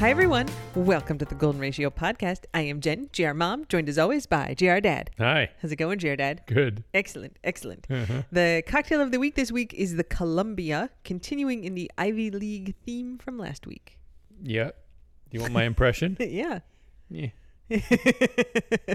Hi, everyone. Welcome to the Golden Ratio podcast. I am Jen, GR Mom, joined as always by GR Dad. Hi. How's it going, GR Dad? Good. Excellent, excellent. Uh-huh. The cocktail of the week this week is the Columbia, continuing in the Ivy League theme from last week. Yeah. Do you want my impression? yeah. yeah.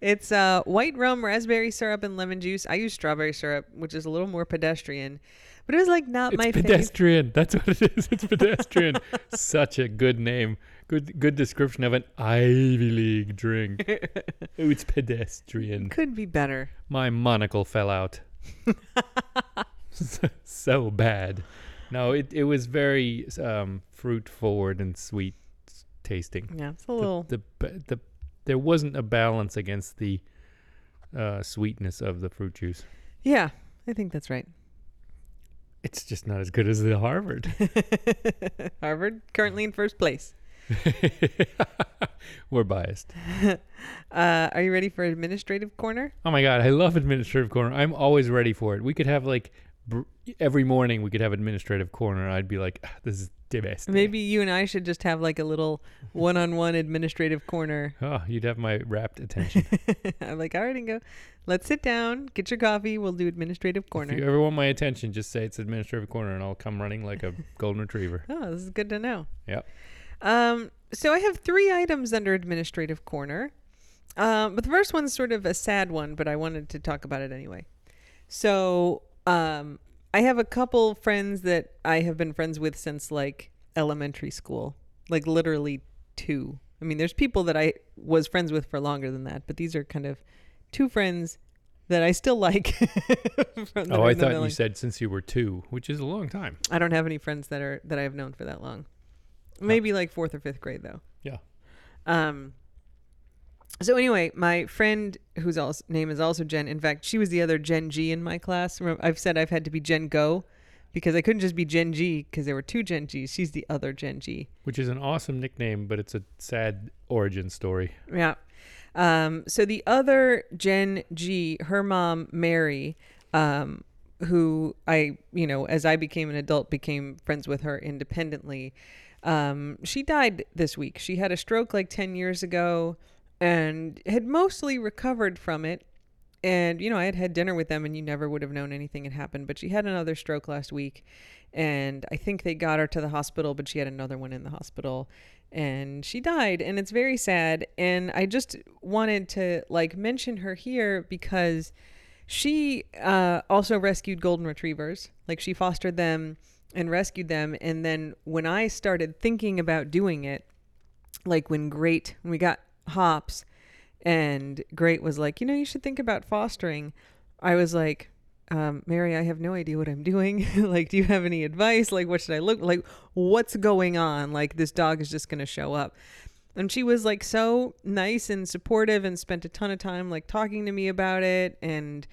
it's uh, white rum, raspberry syrup, and lemon juice. I use strawberry syrup, which is a little more pedestrian, but it was like not It's my favorite. pedestrian. That's what it is. It's pedestrian. Such a good name. Good good description of an Ivy League drink. it's pedestrian. Could be better. My monocle fell out. so, bad. No, it, it was very um, fruit forward and sweet tasting. Yeah, it's a little. the, the, the there wasn't a balance against the uh, sweetness of the fruit juice. yeah, I think that's right. It's just not as good as the Harvard. Harvard currently in first place. We're biased. Uh, are you ready for administrative corner? Oh my god, I love administrative corner. I'm always ready for it. We could have like every morning we could have administrative corner. I'd be like, "Ah, this is the best. Maybe you and I should just have like a little one-on-one administrative corner. Oh, you'd have my rapt attention. I'm like, all right, and go. Let's sit down, get your coffee. We'll do administrative corner. if you ever want my attention, just say it's administrative corner, and I'll come running like a golden retriever. Oh, this is good to know. Yep. Um, so I have three items under administrative corner. Um, but the first one's sort of a sad one, but I wanted to talk about it anyway. So, um, I have a couple friends that I have been friends with since like elementary school, like literally two. I mean, there's people that I was friends with for longer than that, but these are kind of two friends that I still like. Oh, I thought you said since you were two, which is a long time. I don't have any friends that are that I have known for that long. Maybe like fourth or fifth grade though. Yeah. Um. So anyway, my friend whose also, name is also Jen. In fact, she was the other Gen G in my class. Remember, I've said I've had to be Gen Go because I couldn't just be Gen G because there were two Gen Gs. She's the other Gen G. Which is an awesome nickname, but it's a sad origin story. Yeah. Um, so the other Gen G, her mom, Mary, um, who I, you know, as I became an adult, became friends with her independently. Um, she died this week. She had a stroke like 10 years ago and had mostly recovered from it. And, you know, I had had dinner with them and you never would have known anything had happened. But she had another stroke last week. And I think they got her to the hospital, but she had another one in the hospital and she died and it's very sad and i just wanted to like mention her here because she uh, also rescued golden retrievers like she fostered them and rescued them and then when i started thinking about doing it like when great when we got Hobbs and great was like you know you should think about fostering i was like um, Mary, I have no idea what I'm doing. like, do you have any advice? Like, what should I look like? What's going on? Like, this dog is just going to show up. And she was like so nice and supportive and spent a ton of time like talking to me about it and,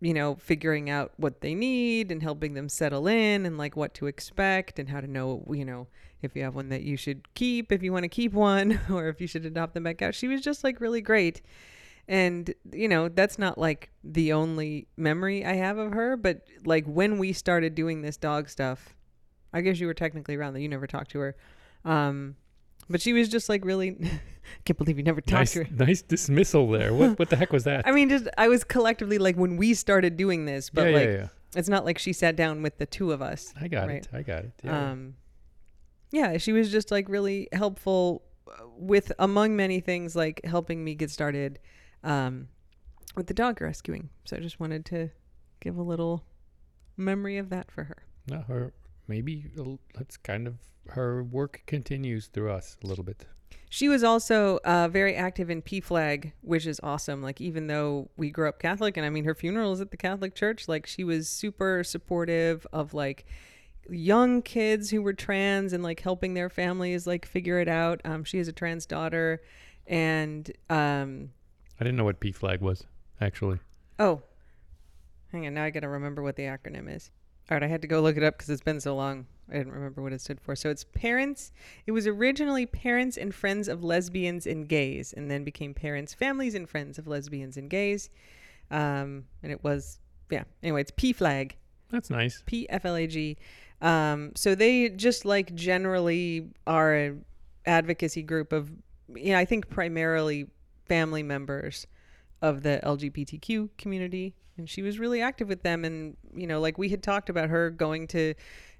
you know, figuring out what they need and helping them settle in and like what to expect and how to know, you know, if you have one that you should keep, if you want to keep one, or if you should adopt them back out. She was just like really great. And, you know, that's not like the only memory I have of her, but like when we started doing this dog stuff, I guess you were technically around that you never talked to her. Um, but she was just like really, I can't believe you never talked Nice, to her. nice dismissal there. What what the heck was that? I mean, just I was collectively like when we started doing this, but yeah, like yeah, yeah. it's not like she sat down with the two of us. I got right. it. I got it. Yeah. Um, yeah, she was just like really helpful uh, with among many things, like helping me get started um, with the dog rescuing. So I just wanted to give a little memory of that for her. no, her maybe that's kind of her work continues through us a little bit. She was also uh, very active in PFLAG, which is awesome. Like, even though we grew up Catholic, and I mean, her funeral is at the Catholic Church, like, she was super supportive of like young kids who were trans and like helping their families like figure it out. Um, she has a trans daughter, and um, I didn't know what P flag was actually. oh, hang on, now I got to remember what the acronym is. All right, I had to go look it up because it's been so long. I didn't remember what it stood for. So it's parents. It was originally Parents and Friends of Lesbians and Gays, and then became Parents, Families, and Friends of Lesbians and Gays. Um, and it was, yeah. Anyway, it's P flag, That's nice. P F L A G. Um, so they just like generally are an advocacy group of, you know, I think primarily family members of the LGBTQ community. And she was really active with them. And, you know, like we had talked about her going to,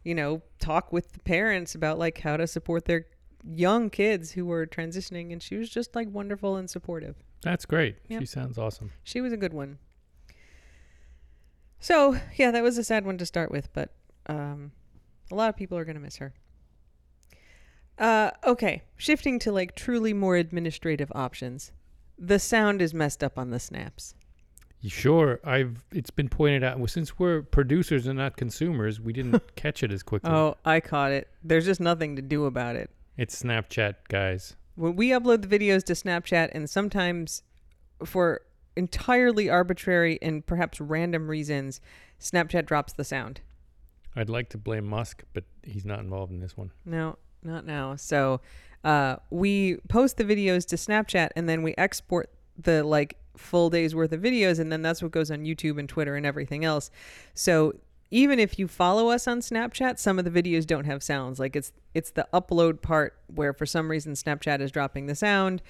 you know, talk with the parents about like how to support their young kids who were transitioning. And she was just like wonderful and supportive. That's great. Yep. She sounds awesome. She was a good one. So, yeah, that was a sad one to start with, but um, a lot of people are going to miss her. Uh, okay, shifting to like truly more administrative options. The sound is messed up on the snaps. Sure, I've. It's been pointed out. Well, since we're producers and not consumers, we didn't catch it as quickly. Oh, I caught it. There's just nothing to do about it. It's Snapchat, guys. When we upload the videos to Snapchat, and sometimes for entirely arbitrary and perhaps random reasons, Snapchat drops the sound. I'd like to blame Musk, but he's not involved in this one. No, not now. So uh, we post the videos to Snapchat and then we export the like full day's worth of videos and then that's what goes on YouTube and Twitter and everything else. So even if you follow us on Snapchat, some of the videos don't have sounds. Like it's it's the upload part where for some reason Snapchat is dropping the sound.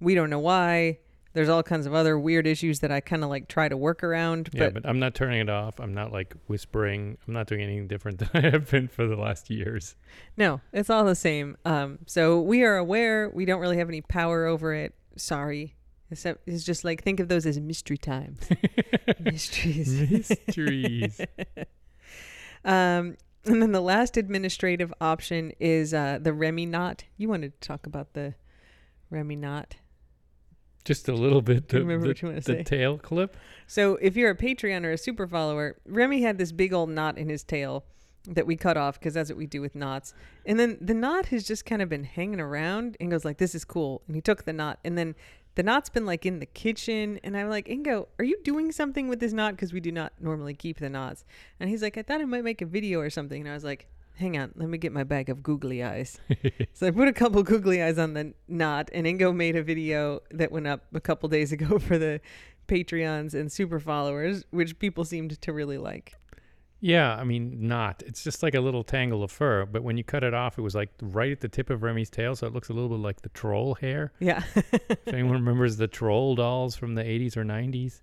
We don't know why. There's all kinds of other weird issues that I kind of like try to work around. Yeah, But, but I'm not turning it off. I'm not like whispering. I'm not doing anything different than I have been for the last years. no, it's all the same. Um, so we are aware. We don't really have any power over it. Sorry. Except it's just like think of those as mystery times. Mysteries. Mysteries. Um, and then the last administrative option is uh, the Remy knot. You wanted to talk about the Remy knot. Just a little bit. The- remember the, what you want to the say? tail clip. So if you're a Patreon or a super follower, Remy had this big old knot in his tail that we cut off because that's what we do with knots. And then the knot has just kind of been hanging around and goes like, this is cool. And he took the knot and then the knot's been like in the kitchen. And I'm like, Ingo, are you doing something with this knot? Because we do not normally keep the knots. And he's like, I thought I might make a video or something. And I was like, hang on, let me get my bag of googly eyes. so I put a couple googly eyes on the knot, and Ingo made a video that went up a couple days ago for the Patreons and super followers, which people seemed to really like. Yeah, I mean, not. It's just like a little tangle of fur, but when you cut it off, it was like right at the tip of Remy's tail, so it looks a little bit like the troll hair. Yeah. if anyone remembers the troll dolls from the 80s or 90s,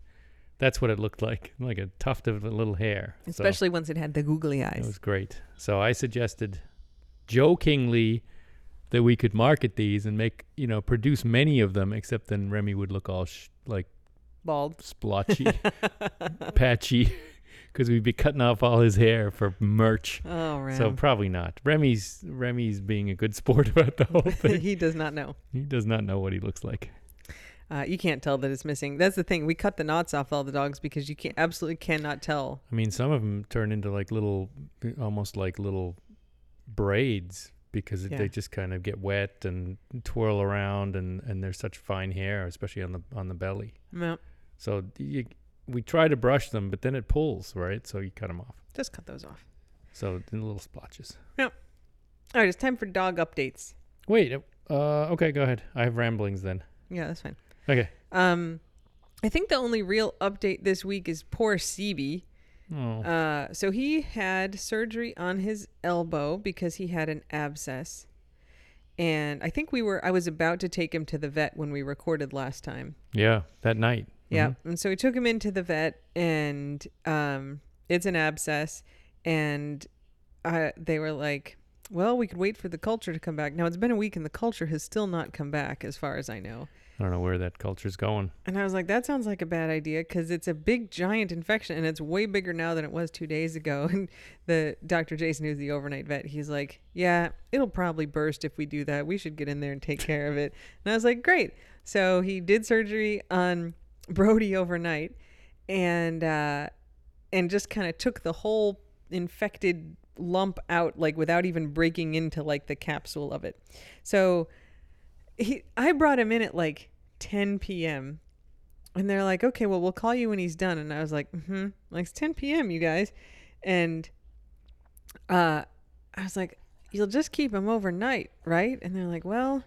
that's what it looked like, like a tuft of little hair. So Especially once it had the googly eyes. it was great. So I suggested jokingly that we could market these and make, you know, produce many of them, except then Remy would look all sh- like Bald. splotchy, patchy, because we'd be cutting off all his hair for merch. Oh, man. So probably not. Remy's Remy's being a good sport about the whole thing. he does not know. he does not know what he looks like. Uh, you can't tell that it's missing. That's the thing. We cut the knots off all the dogs because you can't absolutely cannot tell. I mean, some of them turn into like little, almost like little braids because Yeah. they just kind of get wet and twirl around, and and there's such fine hair, especially on the on the belly. No, So you, we try to brush them, but then it pulls, right? So you cut them off. just cut those off. So in little splotches. Yep. All right, it's time for dog updates. Wait, uh, okay, go ahead. I have ramblings then. Yeah, that's fine. Okay. Um, I think the only real update this week is poor CB. Oh, Uh, so he had surgery on his elbow because he had an abscess. And I think we were, I was about to take him to the vet when we recorded last time. yeah, that night. Yeah. Mhm. And so we took him into the vet and um, it's an abscess. And uh, they were like, well, we could wait for the culture to come back. Now it's been a week and the culture has still not come back, as far as I know. I don't know where that culture's going. And I was like, that sounds like a bad idea because it's a big, giant infection and it's way bigger now than it was two days ago. And the Dr. Jason, who's the overnight vet, he's like, yeah, it'll probably burst if we do that. We should get in there and take care of it. And I was like, great. So he did surgery on Brody overnight and, uh, and just kind of took the whole infected lump out, like without even breaking into like the capsule of it. So, he I brought him in at like 10 p.m. and they're like, "Okay, well, we'll call you when he's done." And I was like, "Hmm." Like it's 10 p.m., you guys. And uh I was like, "You'll just keep him overnight, right?" And they're like, "Well,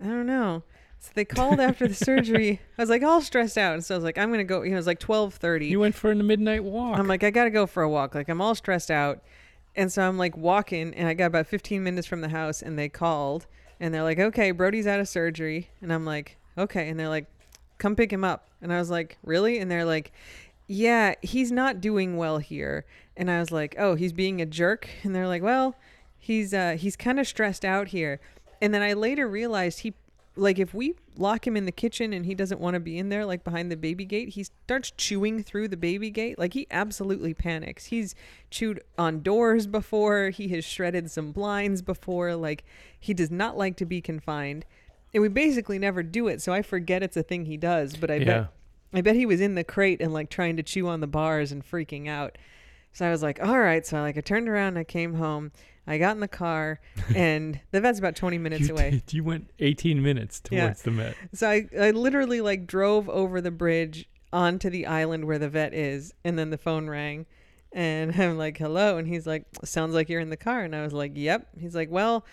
I don't know." So they called after the surgery. I was like all stressed out, and so I was like, "I'm gonna go." You know, it was like 12:30. You went for a midnight walk. I'm like, I gotta go for a walk. Like I'm all stressed out. And so I'm like walking and I got about 15 minutes from the house and they called And they're like, okay, Brody's out of surgery. And I'm like, okay. And they're like, come pick him up. And I was like, really? And they're like, yeah, he's not doing well here. And I was like, oh, he's being a jerk. And they're like, well, he's uh, he's kind of stressed out here. And then I later realized he, like, if we lock him in the kitchen and he doesn't want to be in there, like behind the baby gate, he starts chewing through the baby gate. Like, he absolutely panics. He's chewed on doors before, he has shredded some blinds before. Like, he does not like to be confined. And we basically never do it. So I forget it's a thing he does. But I Yeah. bet I bet he was in the crate and like trying to chew on the bars and freaking out. So I was like, all right. So I like I turned around, I came home, I got in the car, and the vet's about 20 minutes you, away. did- you went 18 minutes Yeah. towards the Met. So I, I literally like drove over the bridge onto the island where the vet is, and then the phone rang. And I'm like, hello. And he's like, sounds like you're in the car. And I was like, yep. He's like, well,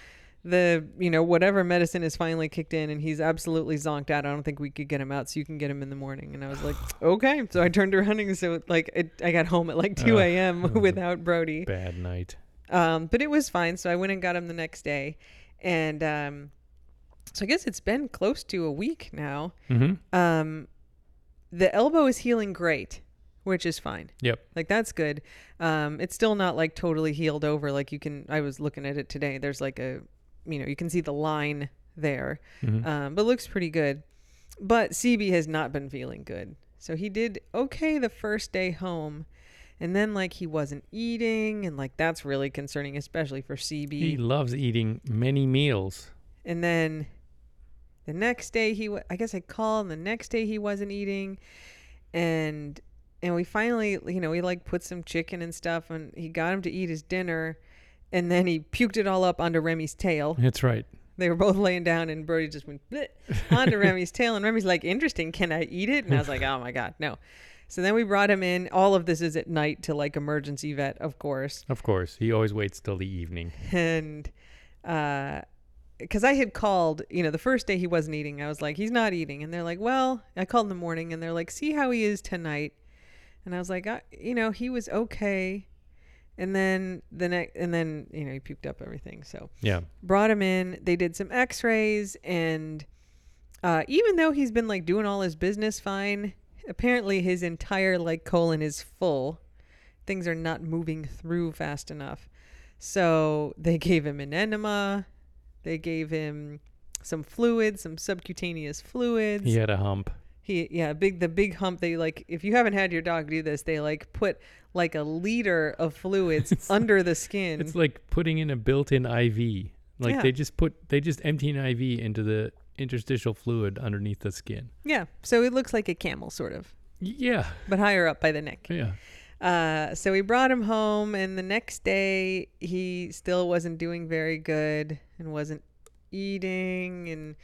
the, you know, whatever medicine is finally kicked in and he's absolutely zonked out. I don't think we could get him out. So you can get him in the morning. And I was like, okay. So I turned around and so like, it, I got home at like 2 Uh, a.m. without Brody. Bad night. Um, but it was fine. So I went and got him the next day. And, um, so I guess it's been close to a week now. Mm-hmm. Um, the elbow is healing great, which is fine. Yep. Like that's good. Um, it's still not like totally healed over. Like you can, I was looking at it today. There's like a, you know, you can see the line there, Mhm. um, but looks pretty good. But CB has not been feeling good. So he did okay the first day home. And then like he wasn't eating and like that's really concerning, especially for CB. He loves eating many meals. And then the next day he, wa- I guess I called, and the next day he wasn't eating, and and we finally, you know, we like put some chicken and stuff, and he got him to eat his dinner, and then he puked it all up onto Remy's tail. That's right. They were both laying down, and Brody just went onto Remy's tail, and Remy's like, "Interesting, can I eat it?" And I was like, "Oh my god, no." So then we brought him in. All of this is at night to like emergency vet, of course Of course. He always waits till the evening. and because I had called, you know, the first day he wasn't eating, I was like, he's not eating, and they're like, well, I called in the morning, and they're like, see how he is tonight, and I was like, I, you know, he was okay, and then the next, and then you know, he puked up everything, so Yeah. brought him in. They did some X-rays, and uh, even though he's been like doing all his business fine, apparently his entire like colon is full. Things are not moving through fast enough. So they gave him an enema. They gave him some fluids, some subcutaneous fluids. He had a hump. He yeah, big the big hump. They like if you haven't had your dog do this, they like put like a liter of fluids under the skin. It's like putting in a built-in IV. Like Yeah. they just put they just empty an IV into the interstitial fluid underneath the skin. yeah, so it looks like a camel sort of, Yeah. but higher up by the neck. Yeah. Uh, so we brought him home, and the next day he still wasn't doing very good and wasn't eating, and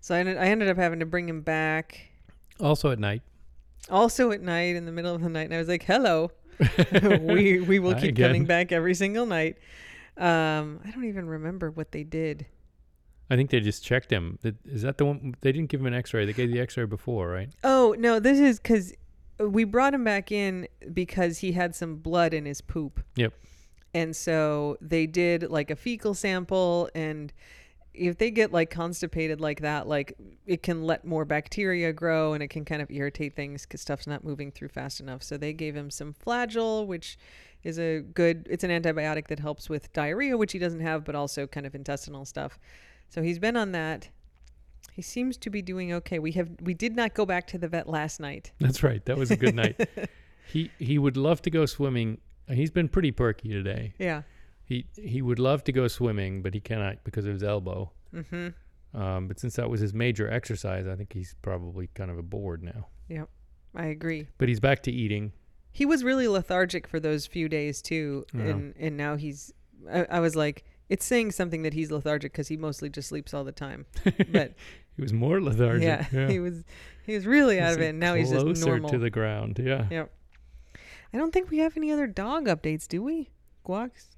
so I ended, I ended up having to bring him back. Also at night. Also at night, in the middle of the night, and I was like, "Hello, we we will keep coming back every single night." Um, I don't even remember what they did. I think they just checked him. Is that the one? They didn't give him an X-ray. They gave the X-ray before, right? Oh no, this is because we brought him back in because he had some blood in his poop. Yep. And so they did like a fecal sample, and if they get like constipated like that, like it can let more bacteria grow, and it can kind of irritate things because stuff's not moving through fast enough. So they gave him some Flagyl, which is a good. It's an antibiotic that helps with diarrhea, which he doesn't have, but also kind of intestinal stuff. So he's been on that. He seems to be doing okay. We have we did not go back to the vet last night. That's right. That was a good night. He he would love to go swimming. He's been pretty perky today. Yeah. He he would love to go swimming, but he cannot because of his elbow. Mm-hmm. Um, but since that was his major exercise, I think he's probably kind of a bored now. Yeah. I agree. But he's back to eating. He was really lethargic for those few days too, Yeah. and and now he's. I, I was like, it's saying something that he's lethargic because he mostly just sleeps all the time. But He was more lethargic. yeah, he was he was really out He's, of it. And now he's just closer normal. to the ground. Yeah. Yep. I don't think we have any other dog updates, do we? Guax,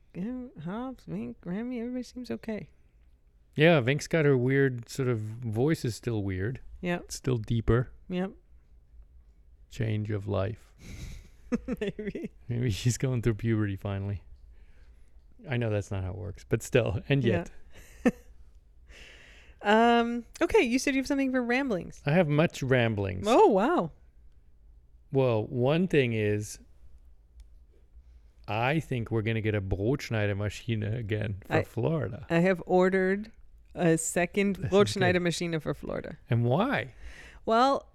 Hobbs, Mink, Remy, everybody seems okay. Yeah. Vink's got her weird sort of voice is still weird. Yeah. Still deeper. Yep. Change of life. Maybe. Maybe she's going through puberty finally. I know that's not how it works, but still, and Yeah. yet, Um. Okay, you said you have something for ramblings. I have much ramblings. Oh wow. Well, one thing is, I think we're gonna get a Brotschneidermaschine again for I- Florida. I have ordered a second Brotschneider machine for Florida. And why? Well,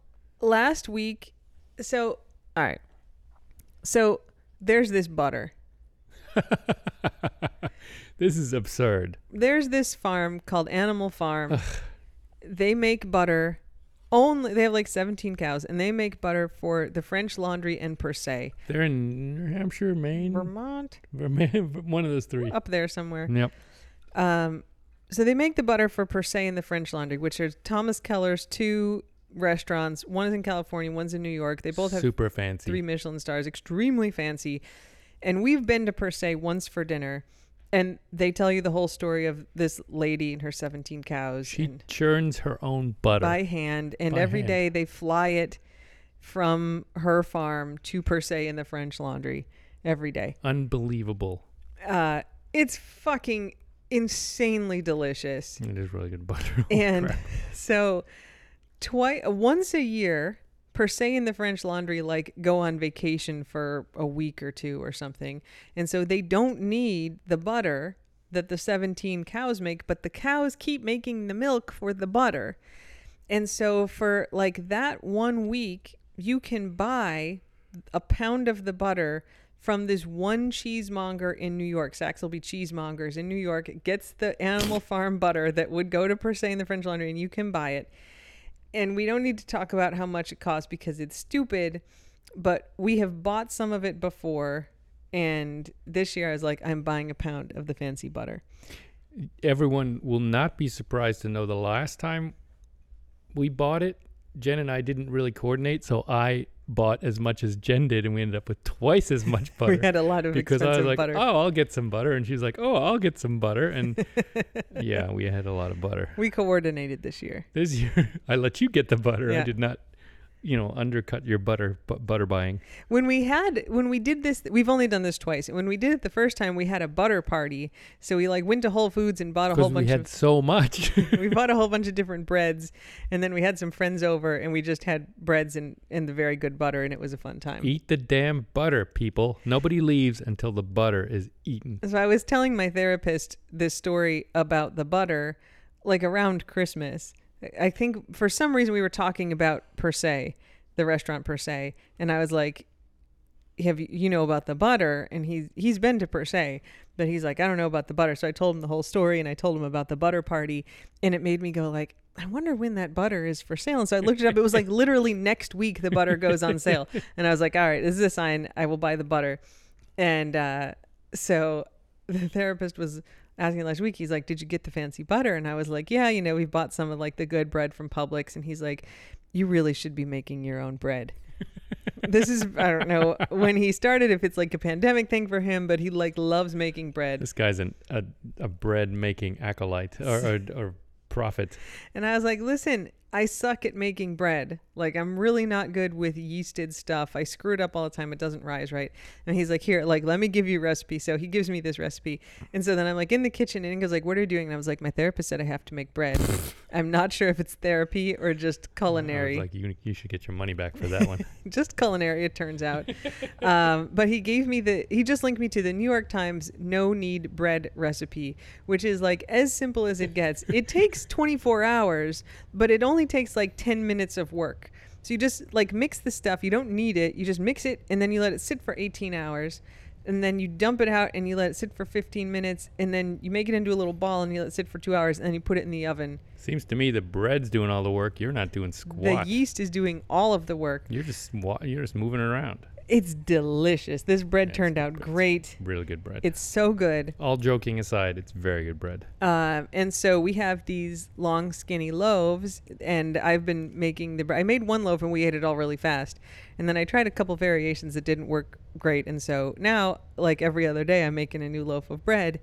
last week, so all right, so there's this butter. this is absurd. There's this farm called Animal Farm. they make butter. Only they have like 17 cows, and they make butter for the French Laundry and Per Se, They're in New Hampshire, Maine, Vermont, Vermont, one of those three. up there somewhere. Yep. Um, so they make the butter for Per Se and the French Laundry, which are Thomas Keller's two restaurants. One is in California, one's in New York. They both have super fancy. three Michelin stars, extremely fancy. And we've been to Per Se once for dinner, and they tell you the whole story of this lady and her 17 cows She and churns her own butter. by hand, and By every hand. day they fly it from her farm to Per Se in the French Laundry every day. Unbelievable. Uh, it's fucking insanely delicious. It is really good butter. And so twice once a year per se in the french laundry like go on vacation for a week or two or something and so they don't need the butter that the 17 cows make but the cows keep making the milk for the butter and so for like that one week you can buy a pound of the butter from this one cheesemonger in New York. Saxelby Cheesemongers in New York gets the animal farm butter that would go to Per Se in the French Laundry, and you can buy it. And we don't need to talk about how much it costs because it's stupid, but we have bought some of it before. And this year I was like, I'm buying a pound of the fancy butter. Everyone will not be surprised to know the last time we bought it, Jen and I didn't really coordinate, so I bought as much as Jen did, and we ended up with twice as much butter. We had a lot of because I was like, butter. "Oh, I'll get some butter," and she's like, "Oh, I'll get some butter," and yeah, we had a lot of butter. We coordinated this year. This year, I let you get the butter. I did not, you know, undercut your butter bu- butter buying. When we had when we did this, we've only done this twice. When we did it the first time, we had a butter party. So we like went to Whole Foods and bought a whole bunch. we had of so much. we bought a whole bunch of different breads, and then we had some friends over, and we just had breads and and the very good butter, and it was a fun time. Eat the damn butter, people. Nobody leaves until the butter is eaten. So I was telling my therapist this story about the butter, like around Christmas. I think for some reason we were talking about Per Se, the restaurant Per Se, and I was like, "Have you, you know about the butter?" And he's he's been to Per Se, but he's like, "I don't know about the butter." So I told him the whole story, and I told him about the butter party, and it made me go like. I wonder when that butter is for sale. And so I looked it up. It was like literally next week the butter goes on sale. And I was like, all right, this is a sign. I will buy the butter. And uh, so the therapist was asking last week, he's like, Did you get the fancy butter? And I was like, Yeah, you know, we bought some of like the good bread from Publix. And he's like, You really should be making your own bread. this is I don't know when he started if it's like a pandemic thing for him, but he like loves making bread. This guy's an, a a bread making acolyte or, or or prophet. And I was like, listen, I suck at making bread. Like, I'm really not good with yeasted stuff. I screw it up all the time. It doesn't rise right. And he's like, here, like, let me give you a recipe. So he gives me this recipe. And so then I'm like in the kitchen and he goes like, what are you doing? And I was like, my therapist said I have to make bread. I'm not sure if it's therapy or just culinary. like, you you should get your money back for that one. just culinary, it turns out. um, but he gave me the, he just linked me to the New York Times no knead bread recipe, which is like as simple as it gets. It takes 24 hours, but it only takes like 10 minutes of work. So you just like mix the stuff. You don't knead it. You just mix it and then you let it sit for 18 hours. And then you dump it out and you let it sit for 15 minutes. And then you make it into a little ball and you let it sit for two hours. And then you put it in the oven. Seems to me the bread's doing all the work. You're not doing squat. The yeast is doing all of the work. you're just you're just moving around. It's delicious. This bread it's turned out bread. great. Really good bread. It's so good. all joking aside, it's very good bread. Um, and so we have these long, skinny loaves, and I've been making the. bre- I made one loaf and we ate it all really fast, and then I tried a couple variations that didn't work great, and so now, like every other day, I'm making a new loaf of bread,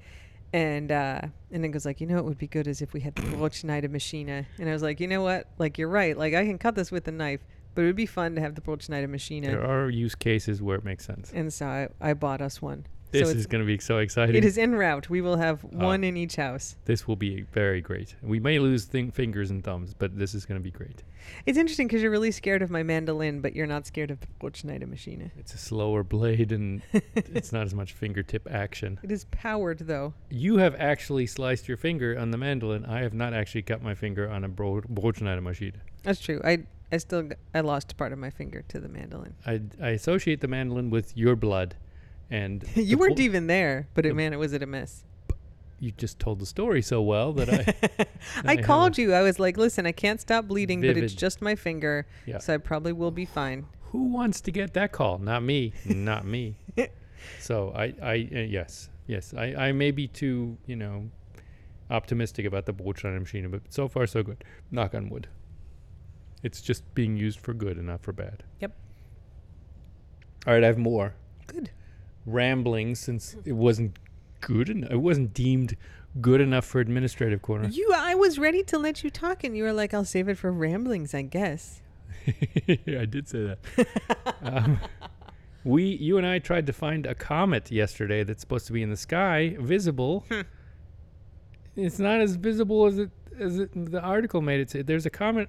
and uh, and it goes like, you know, what would be good is if we had the Brotschneider Maschine, and I was like, you know what, like you're right, like I can cut this with a knife, but it would be fun to have the Brotschneider Maschine, There are use cases where it makes sense. and so I, I bought us one. This so is going to be so exciting. it is en route. We will have Ah. one in each house. This will be very great. We may lose thing, fingers and thumbs, but this is going to be great. It's interesting because you're really scared of my mandolin, but you're not scared of the Schneidermaschine. It's a slower blade and it's not as much fingertip action. It is powered though. You have actually sliced your finger on the mandolin. I have not actually cut my finger on a Bro- Brotschneidermaschine. That's true. I I still g- I lost part of my finger to the mandolin. I, I associate the mandolin with your blood, and you weren't Bo- even there, but it, man, it was it a miss. you just told the story so well that I I have called you. I was like, listen, I can't stop bleeding, but it's just my finger, Yeah. so I probably will be fine. who wants to get that call? Not me. Not me. So I, I uh, yes, yes. I, I may be too, you know, optimistic about the Brotschneider machine, but so far so good. Knock on wood. It's just being used for good and not for bad. Yep. All right, I have more Good. ramblings since it wasn't good enough. It wasn't deemed good enough for administrative corner. You, I was ready to let you talk, and you were like, "I'll save it for ramblings, I guess." yeah, I did say that. um, we, you and I tried to find a comet yesterday that's supposed to be in the sky, visible. Hmm. It's not as visible as it as it, the article made it say. There's a comet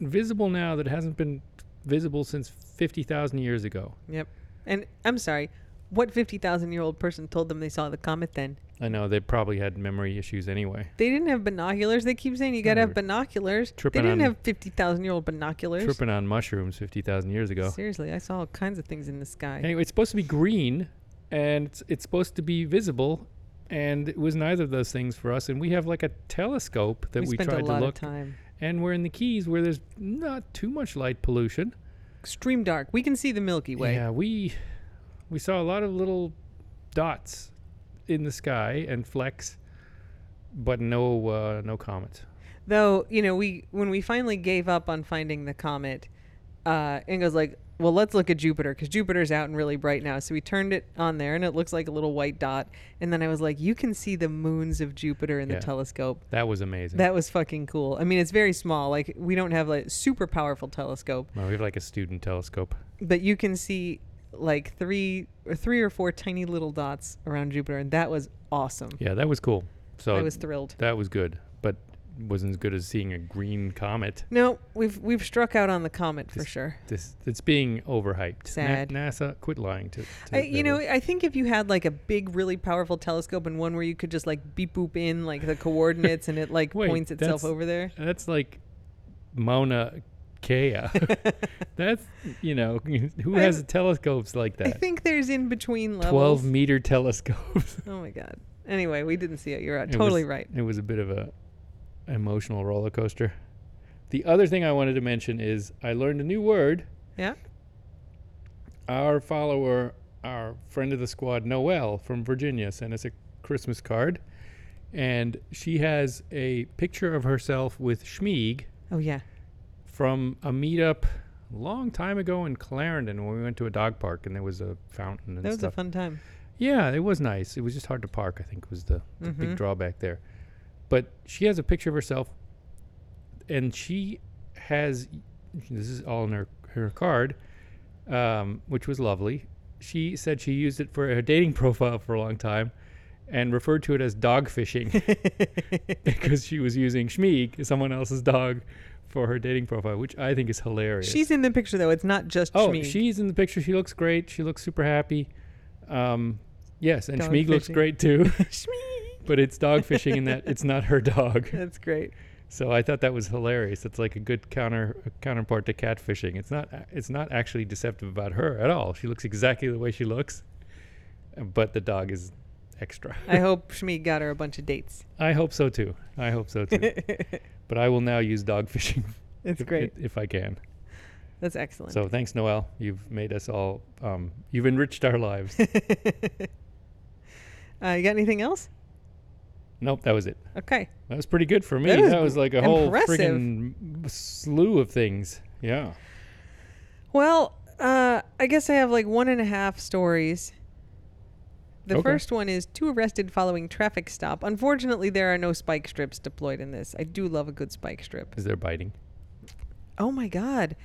visible now that hasn't been visible since fifty thousand years ago. Yep. And I'm sorry, what fifty thousand year old person told them they saw the comet? Then I know they probably had memory issues anyway. they didn't have binoculars. They keep saying you gotta No, have binoculars. They didn't on- have fifty thousand year old binoculars. Tripping on mushrooms fifty thousand years ago. Seriously, I saw all kinds of things in the sky. Anyway, it's supposed to be green, and it's, it's supposed to be visible, and it was neither of those things for us. And we have like a telescope that we, we, spent tried a lot to look, of time. And we're in the Keys where there's not too much light pollution. Extreme dark. We can see the Milky Way. Yeah, we we saw a lot of little dots in the sky and flecks, but no uh, no comets. Though, you know, we when we finally gave up on finding the comet, uh, Ingo's like, well, let's look at Jupiter because Jupiter's out and really bright now. So we turned it on there and it looks like a little white dot. And then I was like, you can see the moons of Jupiter in Yeah. the telescope. That was amazing. That was fucking cool. I mean, it's very small. Like, we don't have like super powerful telescope, No, we have like a student telescope. but you can see like three or three or four tiny little dots around Jupiter. And that was awesome. Yeah, that was cool. So I was thrilled. that was good, wasn't as good as seeing a green comet. No, we've we've struck out on the comet for sure. This it's being overhyped. Na- Sad. NASA, quit lying to. to I, you know, I think if you had like a big, really powerful telescope and one where you could just like beep boop in like the coordinates and it like Wait, points itself over there. that's like Mauna Kea. that's you know who has telescopes like that. I think there's in between levels. Twelve meter telescopes. Oh my god. Anyway, we didn't see it. You're. It totally was- right. It was a bit of a emotional roller coaster. The other thing I wanted to mention is I learned a new word. Yeah. Our follower, our friend of the squad, Noelle from Virginia, sent us a Christmas card, and she has a picture of herself with Schmieg Oh yeah. from a meetup a long time ago in Clarendon when we went to a dog park and there was a fountain and That was stuff. a fun time. Yeah, it was nice. It was just hard to park. I think was the, the Mhm. big drawback there. But she has a picture of herself, and she has. This is all in her her card, um, which was lovely. She said she used it for her dating profile for a long time, and referred to it as dog fishing because she was using Schmeeg, someone else's dog, for her dating profile, which I think is hilarious. She's in the picture though. It's not just Oh, Shmi. she's in the picture. She looks great. She looks super happy. Um, yes, and Dog Schmieg looks great too. Shmi. But it's dog fishing in that it's not her dog. That's great. So I thought that was hilarious. It's like a good counter counterpart to catfishing. It's not it's not actually deceptive about her at all. She looks exactly the way she looks, but the dog is extra. I hope Shmi got her a bunch of dates. I hope so too. I hope so too. but I will now use dog fishing it's if, great. if I can. That's excellent. So thanks, Noel. You've made us all. Um, you've enriched our lives. uh, you got anything else? Nope, that was it. Okay. That was pretty good for me. That That was like a whole impressive. friggin' slew of things. Yeah. Well, uh, I guess I have like one and a half stories. The Okay. first one is two arrested following traffic stop. Unfortunately, there are no spike strips deployed in this. I do love a good spike strip. Is there biting? Oh my god.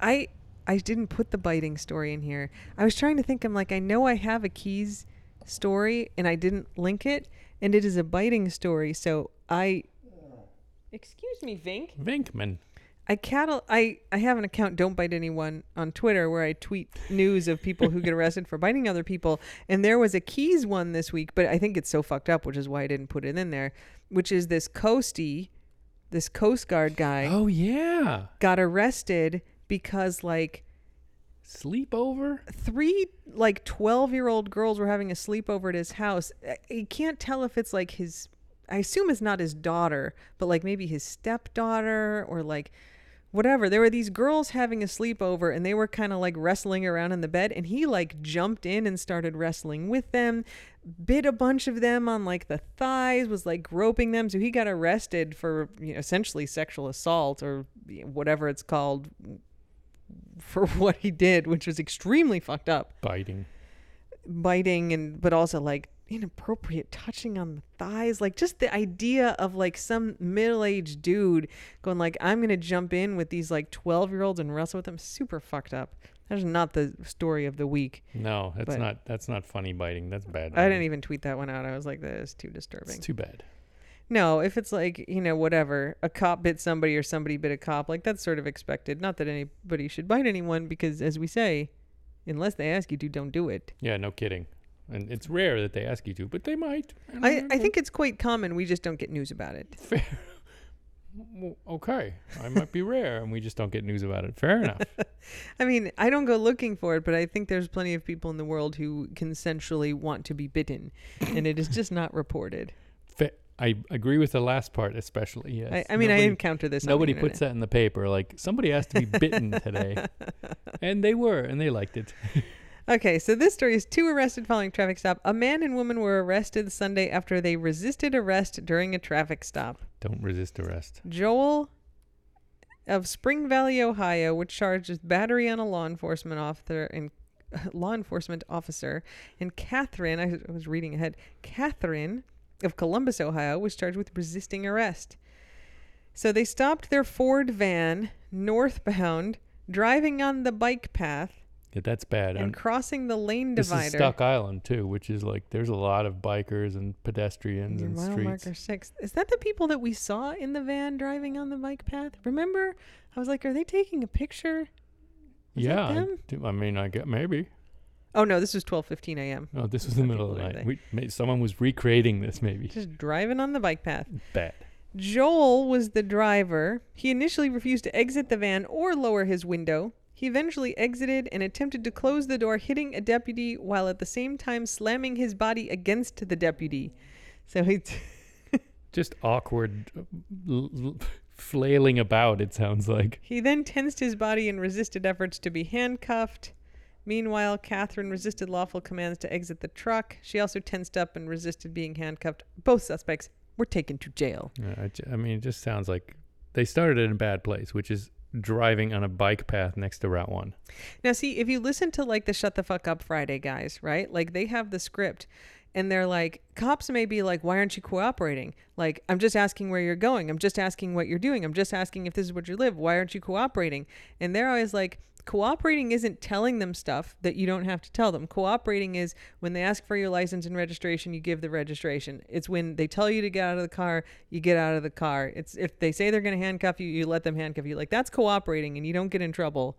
I I didn't put the biting story in here. I was trying to think I'm like I know I have a keys story and I didn't link it, and it is a biting story. So I, excuse me, Vink. Vinkman. I cattle. I I have an account. Don't bite anyone on Twitter where I tweet news of people who get arrested for biting other people. And there was a Keys one this week, but I think it's so fucked up, which is why I didn't put it in there. Which is this coastie, this Coast Guard guy Oh yeah. got arrested because like Sleepover. three like 12 year old girls were having a sleepover at his house. You can't tell if it's like his i assume it's not his daughter but like maybe his stepdaughter or like whatever. There were these girls having a sleepover and they were kind of like wrestling around in the bed and he like jumped in and started wrestling with them bit a bunch of them on like the thighs was like groping them. So he got arrested for you know essentially sexual assault or whatever it's called for what he did which was extremely fucked up Biting. biting and but also like inappropriate touching on the thighs like just the idea of like some middle-aged dude going like i'm gonna jump in with these like 12 year olds and wrestle with them super fucked up that's not the story of the week No, that's But- not. That's not funny biting. That's bad. i didn't even tweet that one out i was like that is too disturbing It's too bad. No if it's like you know whatever a cop bit somebody or somebody bit a cop like that's sort of expected not that anybody should bite anyone because as we say unless they ask you to don't do it Yeah, no kidding. And it's rare that they ask you to, but they might. I, I think it's quite common we just don't get news about it fair. Well, okay, I might be rare, and we just don't get news about it. Fair enough. I mean, I don't go looking for it, but I think there's plenty of people in the world who consensually want to be bitten, and it is just not reported. I agree with the last part, especially. Yes. I, I mean, I encounter this. Nobody puts that in the paper. Like somebody has to be bitten today, and they were, and they liked it. Okay, so this story is two arrested following traffic stop. A man and woman were arrested Sunday after they resisted arrest during a traffic stop. Don't resist arrest. Joel of Spring Valley, Ohio, was charged with battery on a law enforcement officer and law enforcement officer, and Catherine, I was reading ahead, Catherine of Columbus, Ohio, was charged with resisting arrest. So they stopped their Ford van northbound, driving on the bike path Yeah, that's bad. and And crossing the lane divider. this is Stock Island too, which is like there's a lot of bikers and pedestrians Near and mile streets. marker six. Is that the people that we saw in the van driving on the bike path? Remember, I was like, are they taking a picture? Yeah, I, I mean, I get maybe. Oh no, this was twelve fifteen a.m. No, this was the middle of the night. We, may, someone was recreating this, maybe. Just driving on the bike path. Bad. Joel was the driver. He initially refused to exit the van or lower his window. He eventually exited and attempted to close the door, hitting a deputy while at the same time slamming his body against the deputy. So he. Just awkward, uh, l- l- flailing about. It sounds like. He then tensed his body and resisted efforts to be handcuffed. Meanwhile, Catherine resisted lawful commands to exit the truck. She also tensed up and resisted being handcuffed. Both suspects were taken to jail. Yeah, I, I mean, it just sounds like they started in a bad place, which is driving on a bike path next to Route One. Now, see, if you listen to like the Shut the Fuck Up Friday guys, right? Like they have the script and they're like, cops may be like, why aren't you cooperating? Like, I'm just asking where you're going. I'm just asking what you're doing. I'm just asking if this is where you live. Why aren't you cooperating? And they're always like, cooperating isn't telling them stuff that you don't have to tell them. Cooperating is when they ask for your license and registration, you give the registration. It's when they tell you to get out of the car, you get out of the car. It's if they say they're going to handcuff you, you let them handcuff you. Like that's cooperating and you don't get in trouble.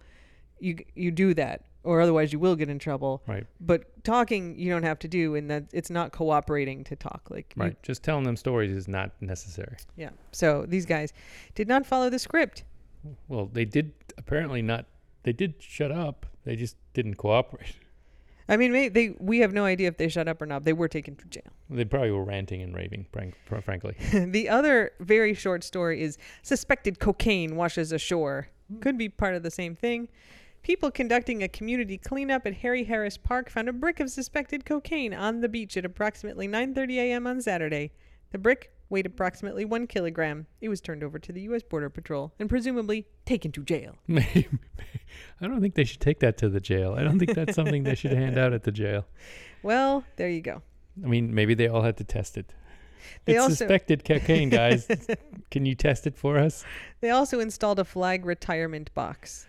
You you do that or otherwise you will get in trouble. Right. But talking you don't have to do and that it's not cooperating to talk. Like you- Right. Just telling them stories is not necessary. yeah. So these guys did not follow the script. Well, they did apparently not. They did shut up. They just didn't cooperate. I mean, may, they we have no idea if they shut up or not. They were taken to jail. They probably were ranting and raving, frank, frankly. the other very short story is suspected cocaine washes ashore. Hmm. Could be part of the same thing. People conducting a community cleanup at Harry Harris Park found a brick of suspected cocaine on the beach at approximately 9:30 a.m. on Saturday. The brick weighed approximately one kilogram. It was turned over to the U.S. Border Patrol and presumably taken to jail. I don't think they should take that to the jail. I don't think that's something they should hand out at the jail. Well, there you go. I mean, maybe they all had to test it. They it's also- suspected cocaine, guys. Can you test it for us? They also installed a flag retirement box.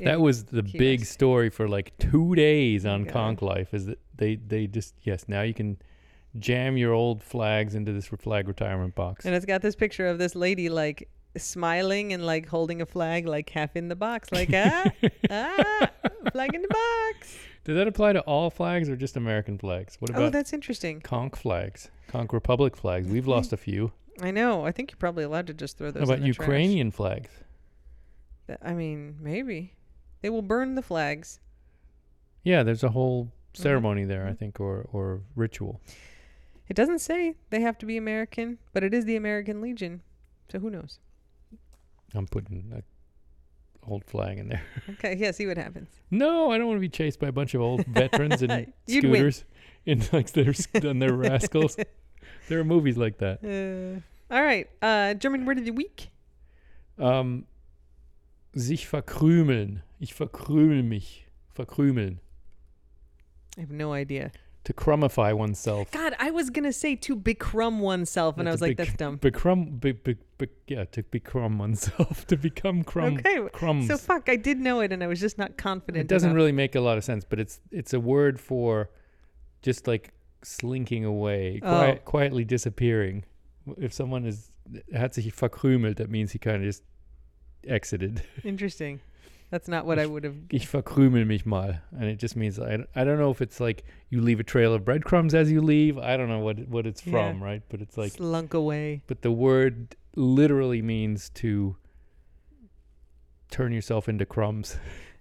That was the big story for like two days on God. Konk Life. Is that they they just yes now you can jam your old flags into this flag retirement box. And it's got this picture of this lady like smiling and like holding a flag like half in the box, like ah ah flag in the box. Does that apply to all flags or just American flags? What about? Oh, that's interesting. Conch flags? Conch Republic flags. We've lost a few. I know. I think you're probably allowed to just throw How those. about in the trash. Ukrainian flags? I mean, maybe they will burn the flags. Yeah, there's a whole Mm-hmm. ceremony there, I Mhm. think, or or ritual. It doesn't say they have to be American, but it is the American Legion. So who knows? I'm putting a old flag in there. Okay, yeah. See what happens. No, I don't want to be chased by a bunch of old veterans and You'd win. scooters in like their on their rascals. There are movies like that. Uh, all right. Uh, German word of the week. Um, sich verkrümeln. Ich verkrümel mich. Verkrümeln. I have no idea. To crumbify oneself. God, I was gonna say to becrumb oneself, and I was like, bec- that's dumb. Becrumb, be, be, be, yeah, to becrumb oneself. to become crumb, okay, crumbs. so fuck, I did know it, and I was just not confident. it doesn't enough. really make a lot of sense, but it's it's a word for just like slinking away, Oh. quiet, quietly disappearing. If someone is hat sich verkrümelt, that means he kind of just exited. Interesting. That's not what I would have. Ich verkrümel mich mal, and it just means I, I don't know if it's like you leave a trail of breadcrumbs as you leave. I don't know what what it's Yeah. from, right? But it's like, slunk away. but the word literally means to turn yourself into crumbs.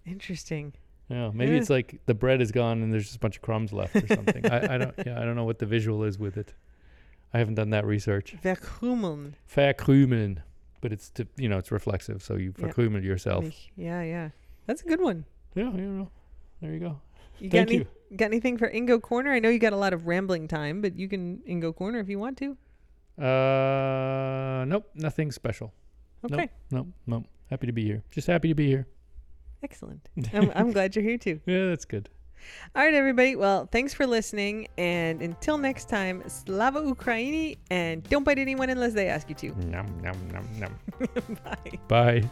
Interesting. Yeah, maybe Yeah. it's like the bread is gone and there's just a bunch of crumbs left or something. I, I don't. Yeah, I don't know what the visual is with it. I haven't done that research. Verkrümeln. Verkrümeln, but it's to you know it's reflexive, so you Yeah. verkrümel yourself. Yeah, yeah. That's a good one. Yeah, you know. There you go. You Thank got any, you. Got anything for Ingo Corner? I know you got a lot of rambling time, but you can Ingo Corner if you want to. Uh, nope, nothing special. Okay, Nope, nope. Happy to be here. Just happy to be here. excellent. I'm, I'm glad you're here too. Yeah, that's good. All right, everybody. Well, thanks for listening, and until next time, Slava Ukraini, and don't bite anyone unless they ask you to. Nom nom nom nom. Bye. Bye.